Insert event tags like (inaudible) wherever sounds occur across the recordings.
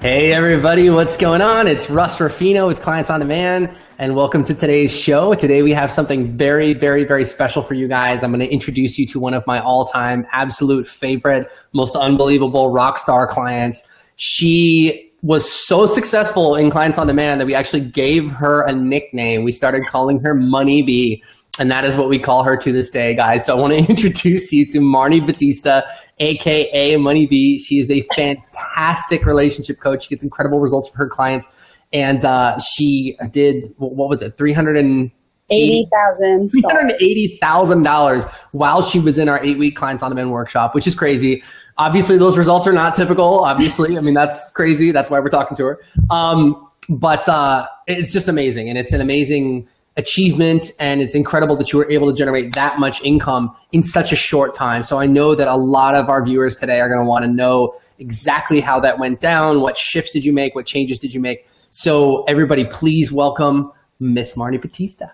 Hey, everybody, what's going on? It's Russ Ruffino with Clients on Demand, and welcome to today's show. Today, we have something very, very, very special for you guys. I'm going to introduce you to one of my all time absolute favorite, most unbelievable rock star clients. She was so successful in Clients on Demand that we actually gave her a nickname. We started calling her Money Bee. And that is what we call her to this day, guys. So I want to (laughs) introduce you to Marni Battista, aka Money B. She is a fantastic relationship coach. She gets incredible results for her clients. And uh, she did, what was it, 300 and Eighty thousand. Three hundred eighty thousand dollars while she was in our eight-week clients on demand workshop, which is crazy. Obviously, those results are not typical. Obviously, I mean that's crazy. That's why we're talking to her. Um, but uh, it's just amazing, and it's an amazing achievement and it's incredible that you were able to generate that much income in such a short time. So I know that a lot of our viewers today are going to want to know exactly how that went down, what shifts did you make, what changes did you make. So everybody please welcome Miss Marni Battista.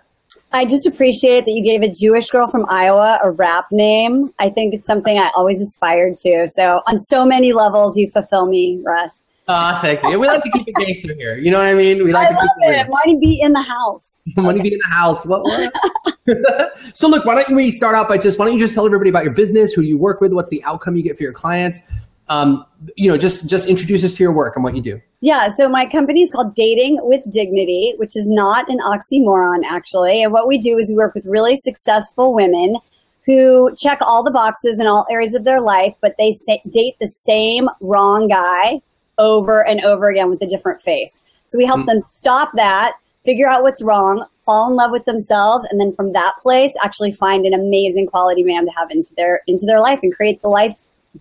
I just appreciate that you gave a Jewish girl from Iowa a rap name. I think it's something I always aspired to. So on so many levels you fulfill me, Russ. Ah, uh, thank you. We like to keep it gangster here. You know what I mean? We like I to keep it. it Money be in the house. (laughs) Money be in the house. What? what? (laughs) so look, why don't we start out by just why don't you just tell everybody about your business, who you work with, what's the outcome you get for your clients? Um, you know, just just introduce us to your work and what you do. Yeah, so my company is called Dating with Dignity, which is not an oxymoron actually. And what we do is we work with really successful women who check all the boxes in all areas of their life, but they say, date the same wrong guy over and over again with a different face. So we help mm them stop that, figure out what's wrong, fall in love with themselves, and then from that place actually find an amazing quality man to have into their into their life and create the life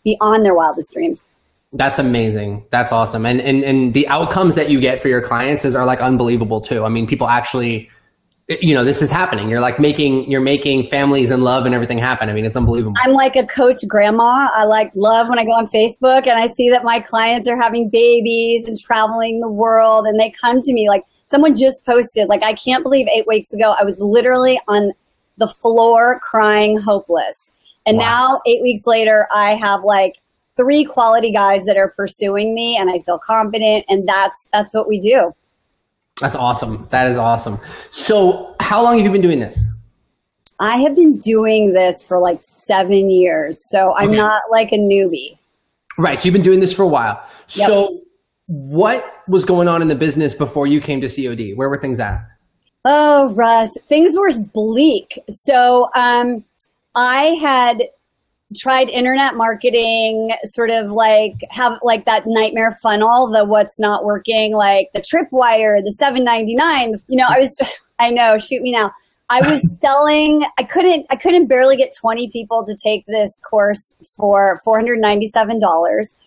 beyond their wildest dreams. That's amazing. That's awesome. And and and the outcomes that you get for your clients is are like unbelievable too. I mean, people actually you know this is happening. You're like making you're making families and love and everything happen. I mean it's unbelievable. I'm like a coach grandma. I like love when i go on facebook and i see that my clients are having babies and traveling the world and they come to me. Like someone just posted like i can't believe eight weeks ago i was literally on the floor crying hopeless. And wow. now eight weeks later i have like three quality guys that are pursuing me and i feel confident and that's that's what we do that's awesome. That is awesome. So, how long have you been doing this? I have been doing this for like seven years. So, I'm okay. not like a newbie. Right. So, you've been doing this for a while. Yep. So, what was going on in the business before you came to COD? Where were things at? Oh, Russ, things were bleak. So, um, I had tried internet marketing, sort of like have like that nightmare funnel, the what's not working, like the tripwire, the 799. You know, I was, (laughs) I know, shoot me now. I was (laughs) selling, I couldn't, I couldn't barely get 20 people to take this course for $497.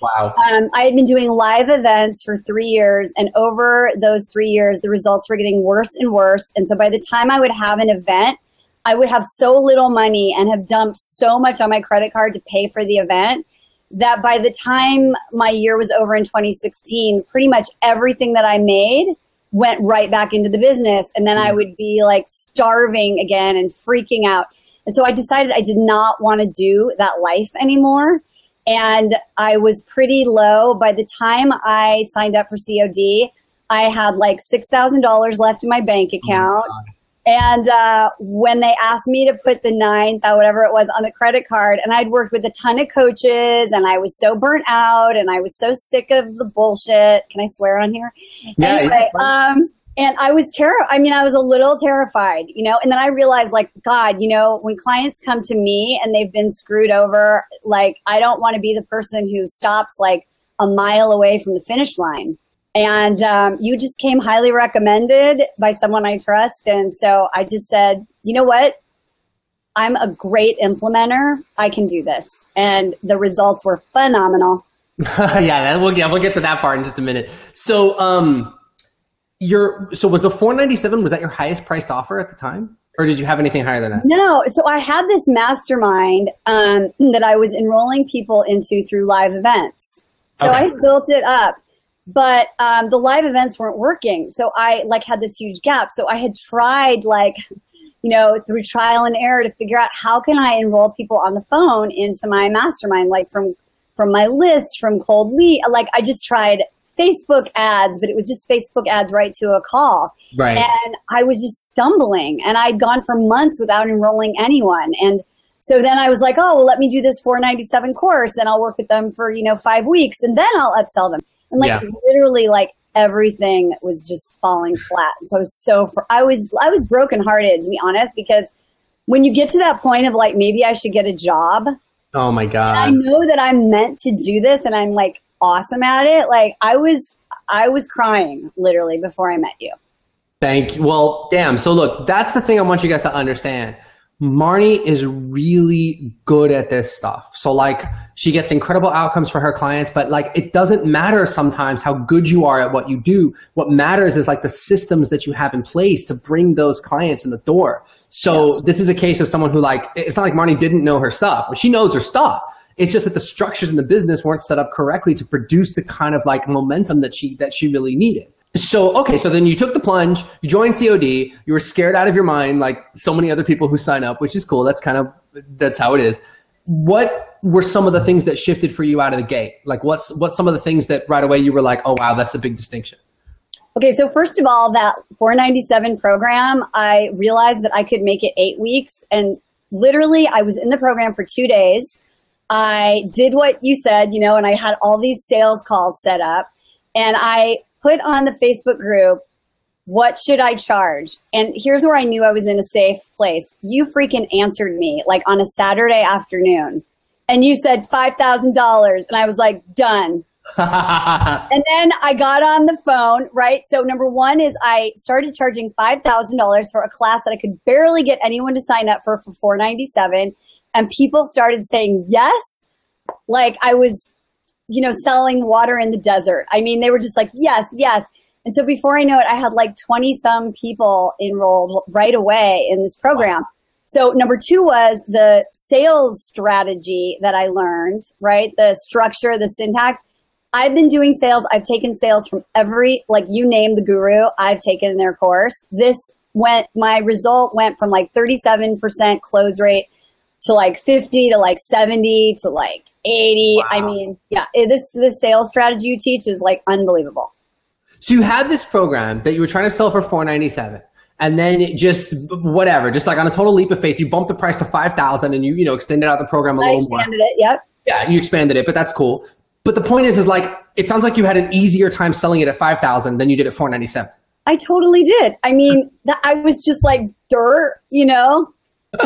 Wow. Um, I had been doing live events for three years and over those three years, the results were getting worse and worse. And so by the time I would have an event, I would have so little money and have dumped so much on my credit card to pay for the event that by the time my year was over in 2016, pretty much everything that I made went right back into the business. And then I mm. would be like starving again and freaking out. And so I decided I did not want to do that life anymore. And I was pretty low. By the time I signed up for COD, I had like $6,000 left in my bank oh account. Oh and uh, when they asked me to put the ninth or whatever it was on the credit card, and I'd worked with a ton of coaches, and I was so burnt out, and I was so sick of the bullshit. Can I swear on here? Yeah. Anyway, um, and I was terrified. I mean, I was a little terrified, you know. And then I realized, like, God, you know, when clients come to me and they've been screwed over, like, I don't want to be the person who stops like a mile away from the finish line. And um, you just came highly recommended by someone I trust. And so I just said, you know what? I'm a great implementer. I can do this. And the results were phenomenal. (laughs) yeah, we'll yeah we'll get to that part in just a minute. So um, your so was the 497 was that your highest priced offer at the time? Or did you have anything higher than that? No. So I had this mastermind um, that I was enrolling people into through live events. So okay. I built it up, but um, the live events weren't working. So I like had this huge gap. So I had tried like, you know, through trial and error to figure out how can I enroll people on the phone into my mastermind, like from from my list, from cold lead. Like I just tried Facebook ads, but it was just Facebook ads right to a call. Right. And I was just stumbling and I'd gone for months without enrolling anyone. And so then I was like, oh, well, let me do this 497 course and I'll work with them for, you know, five weeks and then I'll upsell them. And like yeah. literally like everything was just falling flat. And so I was so, fr- I was, I was brokenhearted to be honest, because when you get to that point of like, maybe I should get a job. Oh my God. I know that I'm meant to do this and I'm like awesome at it. Like I was, I was crying literally before I met you. Thank you. Well, damn. So look, that's the thing I want you guys to understand. Marni is really good at this stuff. So like she gets incredible outcomes for her clients, but like it doesn't matter sometimes how good you are at what you do. What matters is like the systems that you have in place to bring those clients in the door. So yes. this is a case of someone who like it's not like Marni didn't know her stuff, but she knows her stuff. It's just that the structures in the business weren't set up correctly to produce the kind of like momentum that she that she really needed. So okay, so then you took the plunge, you joined COD, you were scared out of your mind, like so many other people who sign up, which is cool. That's kind of that's how it is. What were some of the things that shifted for you out of the gate? Like what's what's some of the things that right away you were like, oh wow, that's a big distinction. Okay, so first of all, that 497 program, I realized that I could make it eight weeks, and literally, I was in the program for two days. I did what you said, you know, and I had all these sales calls set up and I put on the Facebook group, what should I charge? And here's where I knew I was in a safe place. You freaking answered me like on a Saturday afternoon and you said $5,000 and I was like, done. (laughs) and then I got on the phone, right? So number one is I started charging $5,000 for a class that I could barely get anyone to sign up for for 497. and people started saying yes like i was you know selling water in the desert. I mean they were just like yes yes. And so before i know it i had like 20 some people enrolled right away in this program. So number two was the sales strategy that i learned right? The structure the syntax. I've been doing sales. I've taken sales from every like you name the guru i've taken their course. This went my result went from like 37% close rate to like 50 to like 70 to like 80. Wow. I mean, yeah, eh, this this sales strategy you teach is like unbelievable. So you had this program that you were trying to sell for 497 and then it just whatever, just like on a total leap of faith, you bumped the price to 5000 and you you know extended out the program a I little more. it, yep. Yeah, you expanded it, but that's cool. But the point is is like it sounds like you had an easier time selling it at 5000 than you did at 497. I totally did. I mean, that, I was just like dirt, you know? (laughs)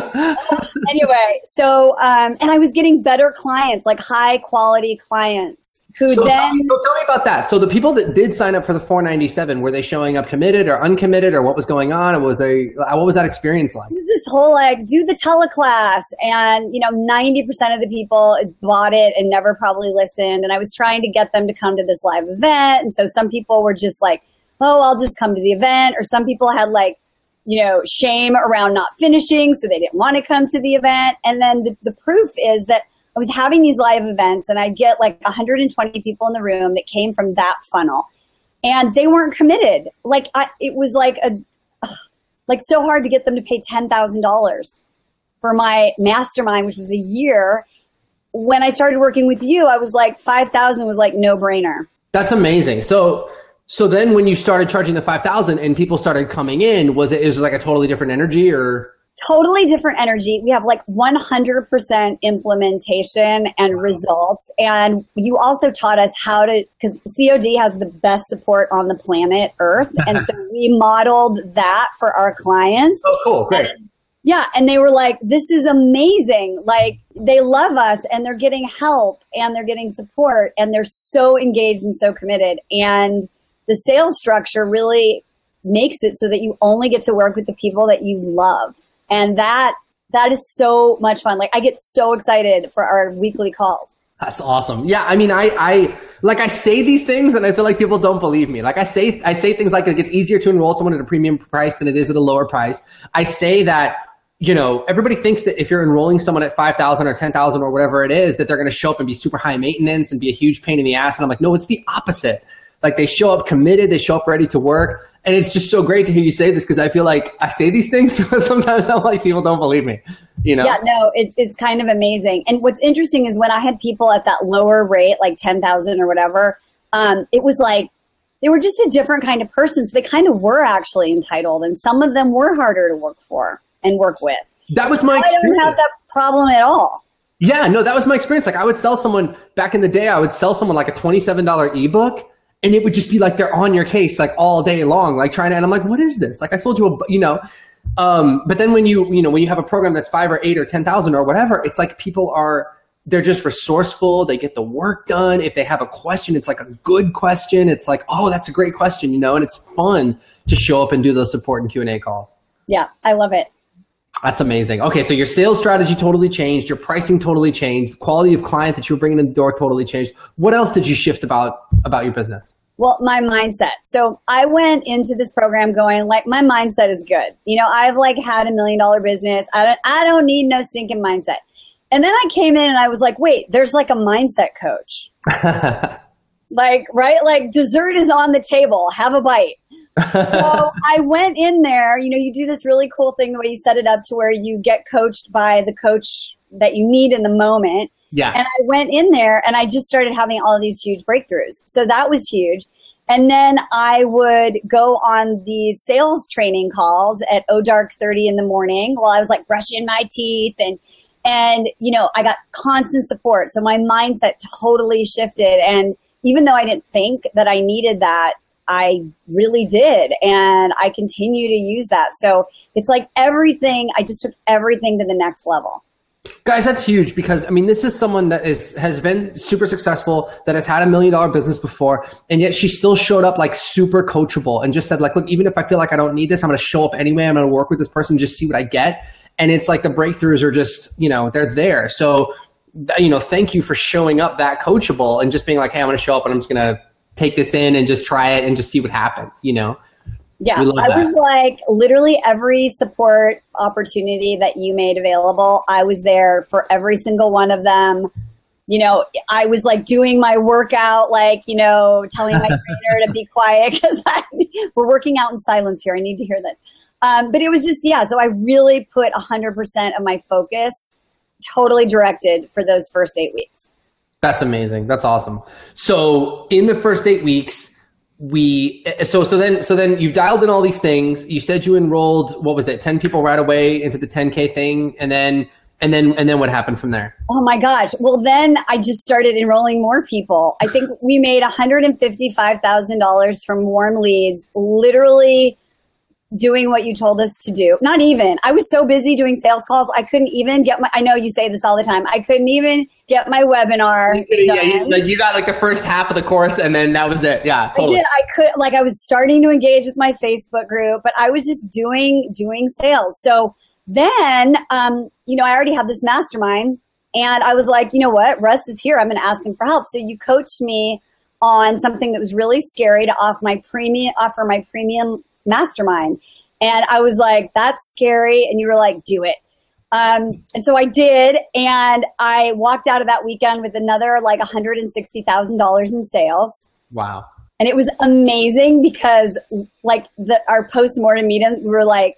anyway, so um, and I was getting better clients, like high quality clients who so then. Tell me, so tell me about that. So the people that did sign up for the 497, were they showing up committed or uncommitted, or what was going on? Or was they? What was that experience like? This whole like do the teleclass, and you know, 90% of the people bought it and never probably listened. And I was trying to get them to come to this live event, and so some people were just like, "Oh, I'll just come to the event," or some people had like you know, shame around not finishing, so they didn't want to come to the event. And then the, the proof is that I was having these live events and I'd get like 120 people in the room that came from that funnel and they weren't committed. Like I, it was like a, like so hard to get them to pay $10,000 for my mastermind, which was a year. When I started working with you, I was like 5,000 was like no brainer. That's amazing. So so then when you started charging the 5000 and people started coming in, was it, is like a totally different energy or? Totally different energy. We have like 100% implementation and results. And you also taught us how to, because COD has the best support on the planet Earth. And so (laughs) we modeled that for our clients. Oh, cool. Great. And, yeah. And they were like, this is amazing. Like, they love us and they're getting help and they're getting support and they're so engaged and so committed. And the sales structure really makes it so that you only get to work with the people that you love. And that that is so much fun. Like I get so excited for our weekly calls. That's awesome. Yeah, I mean, I, I like I say these things, and I feel like people don't believe me. Like I say, I say things like it's easier to enroll someone at a premium price than it is at a lower price. I say that you know everybody thinks that if you're enrolling someone at five thousand or ten thousand or whatever it is, that they're going to show up and be super high maintenance and be a huge pain in the ass. And I'm like, no, it's the opposite. Like they show up committed, they show up ready to work. And it's just so great to hear you say this because I feel like I say these things, (laughs) but sometimes I'm like people don't believe me. You know? Yeah, no, it's it's kind of amazing. And what's interesting is when I had people at that lower rate, like ten thousand or whatever, um, it was like they were just a different kind of person. So they kind of were actually entitled, and some of them were harder to work for and work with. That was my. I don't have that problem at all. Yeah, no, that was my experience. Like I would sell someone back in the day, I would sell someone like a twenty-seven dollar ebook and it would just be like they're on your case like all day long, like trying to. And I'm like, what is this? Like I sold you a, you know. Um, but then when you you know when you have a program that's five or eight or ten thousand or whatever, it's like people are they're just resourceful. They get the work done. If they have a question, it's like a good question. It's like, oh, that's a great question, you know, and it's fun to show up and do those support and Q and A calls. Yeah, I love it. That's amazing. Okay, so your sales strategy totally changed. Your pricing totally changed. The quality of client that you were bringing in the door totally changed. What else did you shift about about your business? Well, my mindset. So I went into this program going like my mindset is good. You know, I've like had a million dollar business. I don't I don't need no stinking mindset. And then I came in and I was like, wait, there's like a mindset coach. (laughs) like, right? Like dessert is on the table. Have a bite so (laughs) I went in there. You know, you do this really cool thing the way you set it up to where you get coached by the coach that you need in the moment. Yeah. And I went in there and I just started having all these huge breakthroughs. So that was huge. And then I would go on these sales training calls at O Dark 30 in the morning while I was like brushing my teeth and and you know, I got constant support. So my mindset totally shifted and even though I didn't think that I needed that, I really did. And I continue to use that. So it's like everything, I just took everything to the next level. Guys, that's huge because I mean, this is someone that is has been super successful, that has had a million dollar business before, and yet she still showed up like super coachable and just said, like, look, even if I feel like I don't need this, I'm going to show up anyway. I'm going to work with this person, just see what I get. And it's like the breakthroughs are just, you know, they're there. So, you know, thank you for showing up that coachable and just being like, hey, I'm going to show up and I'm just going to take this in and just try it and just see what happens, you know? Yeah, I was like literally every support opportunity that you made available, I was there for every single one of them. You know, I was like doing my workout, like, you know, telling my (laughs) trainer to be quiet because we're working out in silence here. I need to hear this. Um, but it was just, yeah, so I really put 100% of my focus totally directed for those first eight weeks. That's amazing. That's awesome. So in the first eight weeks, we so so then so then you dialed in all these things. You said you enrolled what was it, ten people right away into the 10k thing, and then and then and then what happened from there? Oh my gosh! Well, then I just started enrolling more people. I think we made one hundred and fifty five thousand dollars from warm leads, literally doing what you told us to do. Not even. I was so busy doing sales calls, I couldn't even get my. I know you say this all the time. I couldn't even get my webinar. Yeah, you, like you got like the first half of the course, and then that was it. Yeah, totally. I did. I could like I was starting to engage with my Facebook group, but I was just doing doing sales. So then, um, you know, I already had this mastermind, and I was like, you know what, Russ is here. I'm going to ask him for help. So you coached me on something that was really scary to offer my premium offer my premium mastermind. And I was like, that's scary. And you were like, do it. Um, and so I did. And I walked out of that weekend with another like $160,000 in sales. Wow. And it was amazing because like the, our post-mortem meetings, we were like,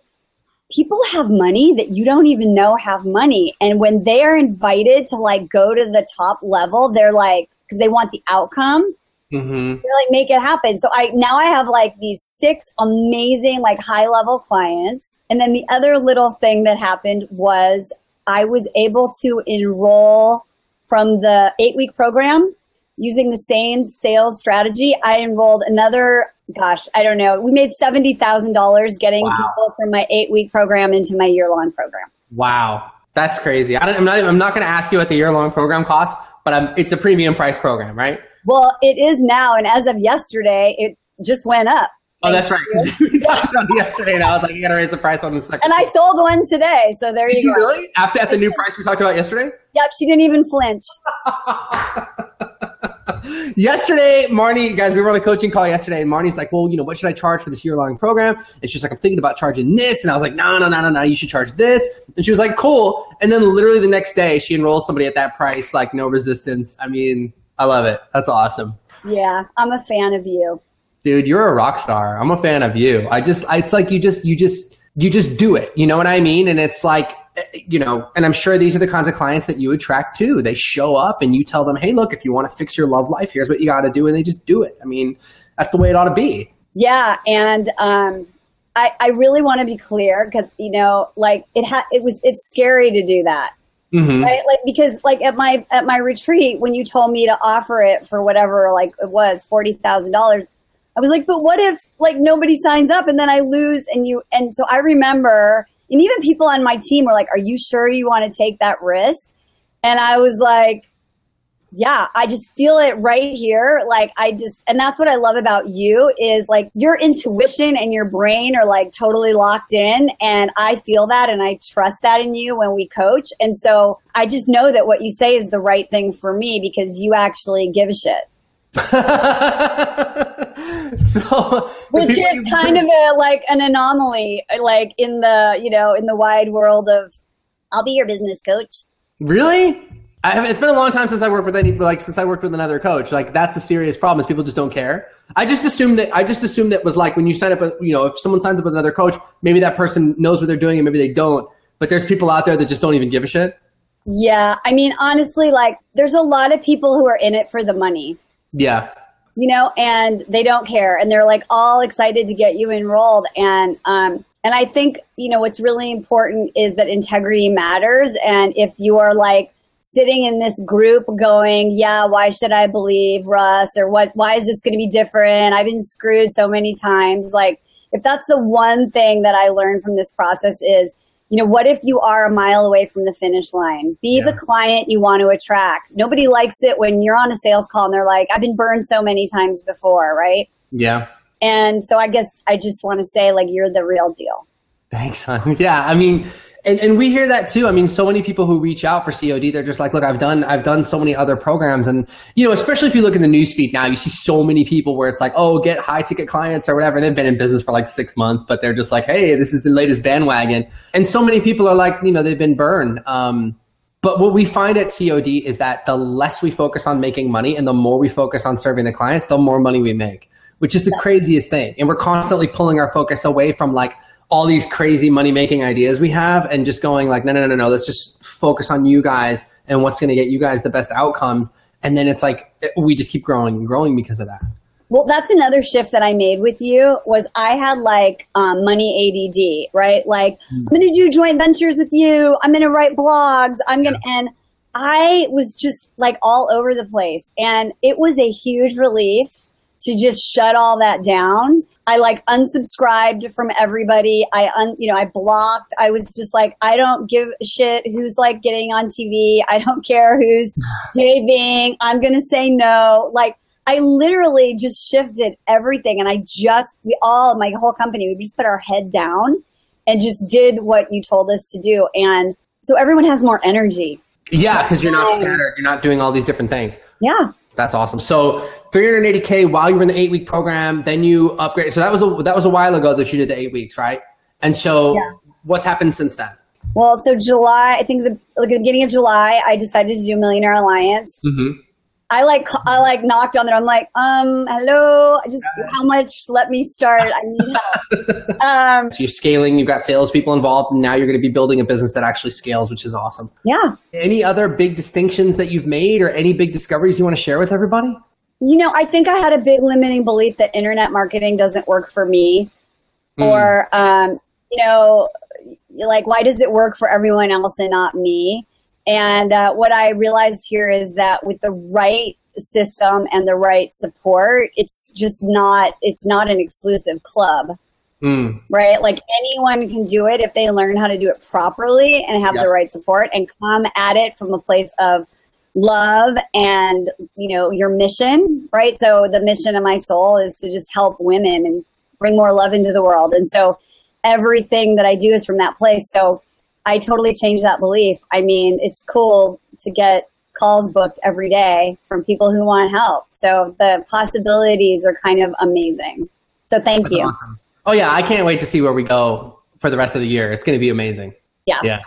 people have money that you don't even know have money. And when they are invited to like go to the top level, they're like, because they want the outcome mm-hmm. like make it happen. So I now I have like these six amazing like high level clients. And then the other little thing that happened was I was able to enroll from the eight week program using the same sales strategy. I enrolled another, gosh, I don't know. We made $70,000 getting wow. people from my eight week program into my year long program. Wow. That's crazy. I am not, I'm not going to ask you what the year long program costs, but I'm, it's a premium price program, right? Well, it is now, and as of yesterday, it just went up. Oh, that's right. (laughs) we talked about it yesterday, and I was like, you got to raise the price on the second. And I sold one today, so there Did you you go. really? After at the new price we talked about yesterday? Yep, she didn't even flinch. (laughs) yesterday, Marni, guys, we were on a coaching call yesterday, and Marni's like, "Well, you know, what should I charge for this year-long program?" And she's like, "I'm thinking about charging this," and I was like, "No, no, no, no, no, you should charge this." And she was like, "Cool." And then literally the next day, she enrolls somebody at that price, like no resistance. I mean, I love it. That's awesome. Yeah, I'm a fan of you. dude you're a rock star. I'm a fan of you. I just it's like you just you just you just do it. You know what i mean? And it's like eh, you know and i'm sure these are the kinds of clients that you attract too. They show up and you tell them hey look if you want to fix your love life here's what you got to do and they just do it. I mean that's the way it ought to be. Yeah, and um, I I really want to be clear because you know, like it had it was it's scary to do that, hmm right? Like because like at my at my retreat when you told me to offer it for whatever like it was forty thousand dollars, I was like, but what if like nobody signs up and then I lose and you and so I remember and even people on my team were like, are you sure you want to take that risk? And I was like, yeah, I just feel it right here. Like I just, and that's what I love about you is like your intuition and your brain are like totally locked in. And I feel that and I trust that in you when we coach. And so I just know that what you say is the right thing for me because you actually give a shit. (laughs) so Which (laughs) is kind of a like an anomaly, like in the, you know, in the wide world of I'll be your business coach. really I have, it's been a long time since I worked with any like since I worked with another coach. Like that's a serious problem is people just don't care. I just assumed that I just assumed that was like when you sign up, a, you know, if someone signs up with another coach, maybe that person knows what they're doing and maybe they don't. But there's people out there that just don't even give a shit. Yeah. I mean, honestly, like there's a lot of people who are in it for the money. Yeah, you know, and they don't care, and they're like all excited to get you enrolled, and um, and I think you know what's really important is that integrity matters, and if you are like sitting in this group going, yeah, why should I believe Russ, or what? Why is this going to be different? I've been screwed so many times. Like, if that's the one thing that I learned from this process is you know, what if you are a mile away from the finish line? Be Yeah. the client you want to attract. Nobody likes it when you're on a sales call and they're like, I've been burned so many times before, right? yeah. And so I guess I just want to say, like, you're the real deal. Thanks, hon. (laughs) Yeah, I mean, and, and we hear that too. I mean, so many people who reach out for COD, they're just like, look, I've done I've done so many other programs, and you know, especially if you look in the newsfeed now, you see so many people where it's like, oh, get high ticket clients or whatever. And they've been in business for like six months, but they're just like, hey, this is the latest bandwagon. And so many people are like, you know, they've been burned. Um, but what we find at COD is that the less we focus on making money and the more we focus on serving the clients, the more money we make, which is the craziest thing. And we're constantly pulling our focus away from like all these crazy money making ideas we have and just going like, no, no, no, no, let's just focus on you guys and what's going to get you guys the best outcomes. And then it's like we just keep growing and growing because of that. Well, that's another shift that I made with you was I had like um, money ADD, right? Like I'm going to do joint ventures with you. I'm going to write blogs. I'm going to, and I was just like all over the place. And it was a huge relief to just shut all that down. I like unsubscribed from everybody. I un, you know, I blocked. I was just like, I don't give a shit who's like getting on TV. I don't care who's (sighs) JVing. I'm going to say no. Like, I literally just shifted everything and I just, we all, my whole company, we just put our head down and just did what you told us to do. And so everyone has more energy. Yeah, because you're not scattered. You're not doing all these different things. Yeah. That's awesome. So 380k while you were in the eight week program, then you upgrade. So that was a that was a while ago that you did the eight weeks, right? And so Yeah. what's happened since then? Well, so July, I think the, like the beginning of July, I decided to do Millionaire Alliance. Mm-hmm. I like I like knocked on there. I'm like, um, hello. I just how much? Let me start. I need help. (laughs) um, So you're scaling. You've got salespeople involved, and now you're going to be building a business that actually scales, which is awesome. yeah. Any other big distinctions that you've made, or any big discoveries you want to share with everybody? You know, I think I had a big limiting belief that internet marketing doesn't work for me, Mm. or um, you know, like why does it work for everyone else and not me? And uh, what I realized here is that with the right system and the right support, it's just not it's not an exclusive club. Mm. right? Like anyone can do it if they learn how to do it properly and have Yep. the right support and come at it from a place of love and, you know, your mission, right? So the mission of my soul is to just help women and bring more love into the world. And so everything that I do is from that place. So I totally changed that belief. I mean, it's cool to get calls booked every day from people who want help. So the possibilities are kind of amazing. So thank That's you. Awesome. Oh yeah, I can't wait to see where we go for the rest of the year. It's going to be amazing. Yeah. Yeah.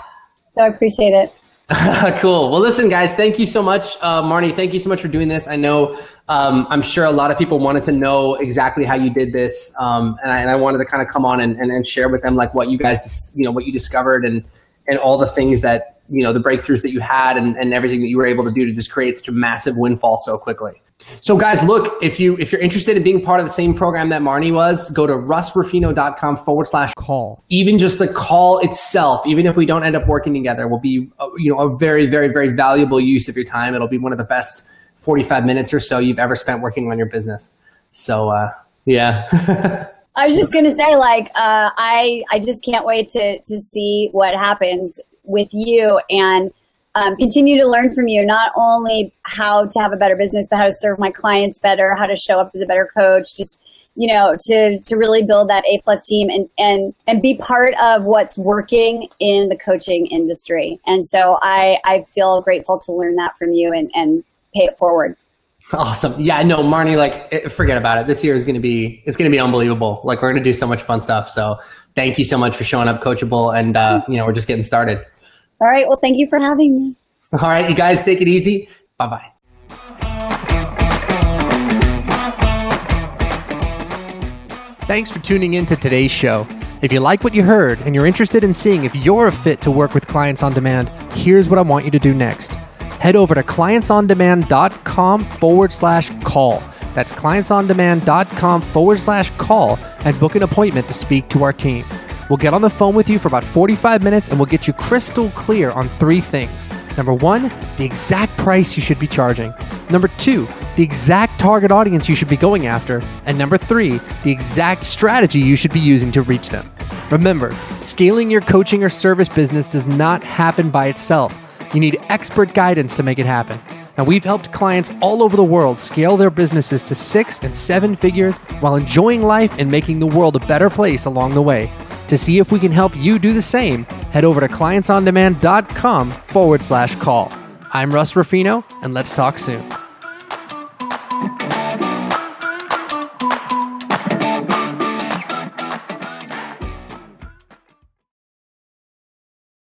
So I appreciate it. (laughs) cool. Well, listen, guys, thank you so much. Uh, Marni, thank you so much for doing this. I know, um, I'm sure a lot of people wanted to know exactly how you did this. Um, and, I, and, I, wanted to kind of come on and, and, and, share with them like what you guys, you know, what you discovered and, and all the things that, you know, the breakthroughs that you had and, and everything that you were able to do to just create such a massive windfall so quickly. So guys, look, if you if you're interested in being part of the same program that Marni was, go to russruffino.com forward slash call. Even just the call itself, even if we don't end up working together, will be uh, you know a very very very valuable use of your time. It'll be one of the best 45 minutes or so you've ever spent working on your business. So uh, yeah. (laughs) I was just gonna say, like, uh, I I just can't wait to to see what happens with you and um, continue to learn from you, not only how to have a better business, but how to serve my clients better, how to show up as a better coach, just you know, to to really build that A plus team and and and be part of what's working in the coaching industry. And so I I feel grateful to learn that from you and and pay it forward. Awesome. Yeah, no, Marni, like forget about it. This year is going to be it's going to be unbelievable. Like we're going to do so much fun stuff. So thank you so much for showing up, Coachable, and uh, you know we're just getting started. All right. Well, thank you for having me. All right, you guys take it easy. Bye bye. Thanks for tuning in to today's show. If you like what you heard and you're interested in seeing if you're a fit to work with clients on demand, here's what I want you to do next. Head over to clientsondemand.com forward slash call. That's clientsondemand.com forward slash call and book an appointment to speak to our team. We'll get on the phone with you for about 45 minutes and we'll get you crystal clear on three things. Number one, the exact price you should be charging. Number two, the exact target audience you should be going after. And number three, the exact strategy you should be using to reach them. Remember, scaling your coaching or service business does not happen by itself. You need expert guidance to make it happen. Now, we've helped clients all over the world scale their businesses to six and seven figures while enjoying life and making the world a better place along the way. To see if we can help you do the same, head over to clientsondemand.com forward slash call. I'm Russ Ruffino, and let's talk soon.